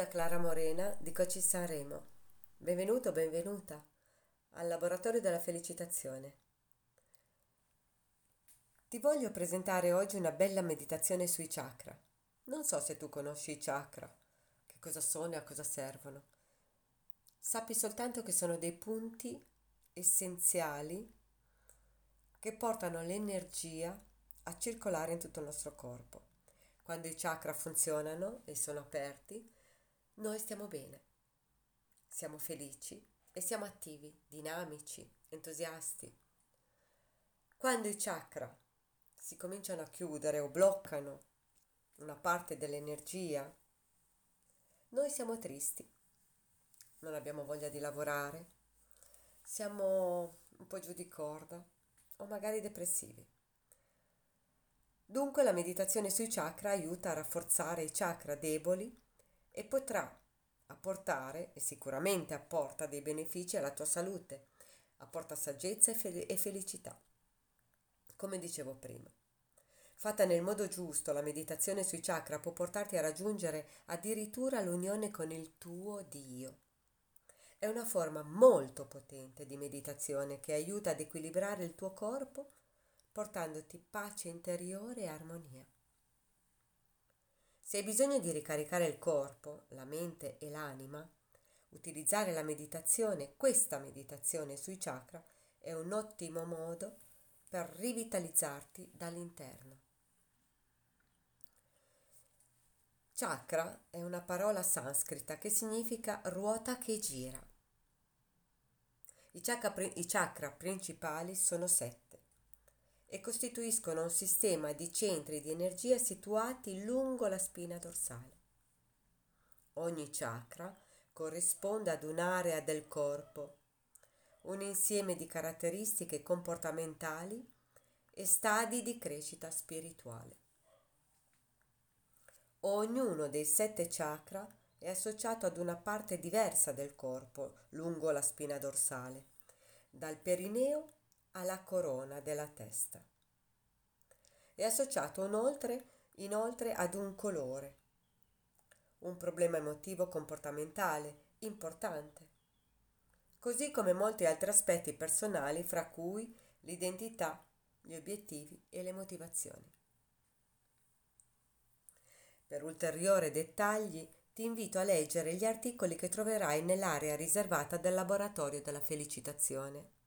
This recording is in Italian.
Da Clara Morena di Coci Sanremo. Benvenuto, benvenuta al Laboratorio della Felicitazione. Ti voglio presentare oggi una bella meditazione sui chakra. Non so se tu conosci i chakra, che cosa sono e a cosa servono. Sappi soltanto che sono dei punti essenziali che portano l'energia a circolare in tutto il nostro corpo. Quando i chakra funzionano e sono aperti, noi stiamo bene, siamo felici e siamo attivi, dinamici, entusiasti. Quando i chakra si cominciano a chiudere o bloccano una parte dell'energia, noi siamo tristi, non abbiamo voglia di lavorare, siamo un po' giù di corda o magari depressivi. Dunque la meditazione sui chakra aiuta a rafforzare i chakra deboli e potrà apportare, e sicuramente apporta dei benefici alla tua salute, apporta saggezza e, fel- e felicità. Come dicevo prima. Fatta nel modo giusto, la meditazione sui chakra può portarti a raggiungere addirittura l'unione con il tuo Dio. È una forma molto potente di meditazione che aiuta ad equilibrare il tuo corpo portandoti pace interiore e armonia. Se hai bisogno di ricaricare il corpo, la mente e l'anima, utilizzare la meditazione, questa meditazione sui chakra, è un ottimo modo per rivitalizzarti dall'interno. Chakra è una parola sanscrita che significa ruota che gira. I chakra, i chakra principali sono sette e costituiscono un sistema di centri di energia situati lungo la spina dorsale. Ogni chakra corrisponde ad un'area del corpo, un insieme di caratteristiche comportamentali e stadi di crescita spirituale. Ognuno dei sette chakra è associato ad una parte diversa del corpo lungo la spina dorsale, dal perineo alla corona della testa. È associato inoltre, inoltre ad un colore, un problema emotivo comportamentale importante, così come molti altri aspetti personali fra cui l'identità, gli obiettivi e le motivazioni. Per ulteriori dettagli ti invito a leggere gli articoli che troverai nell'area riservata del laboratorio della felicitazione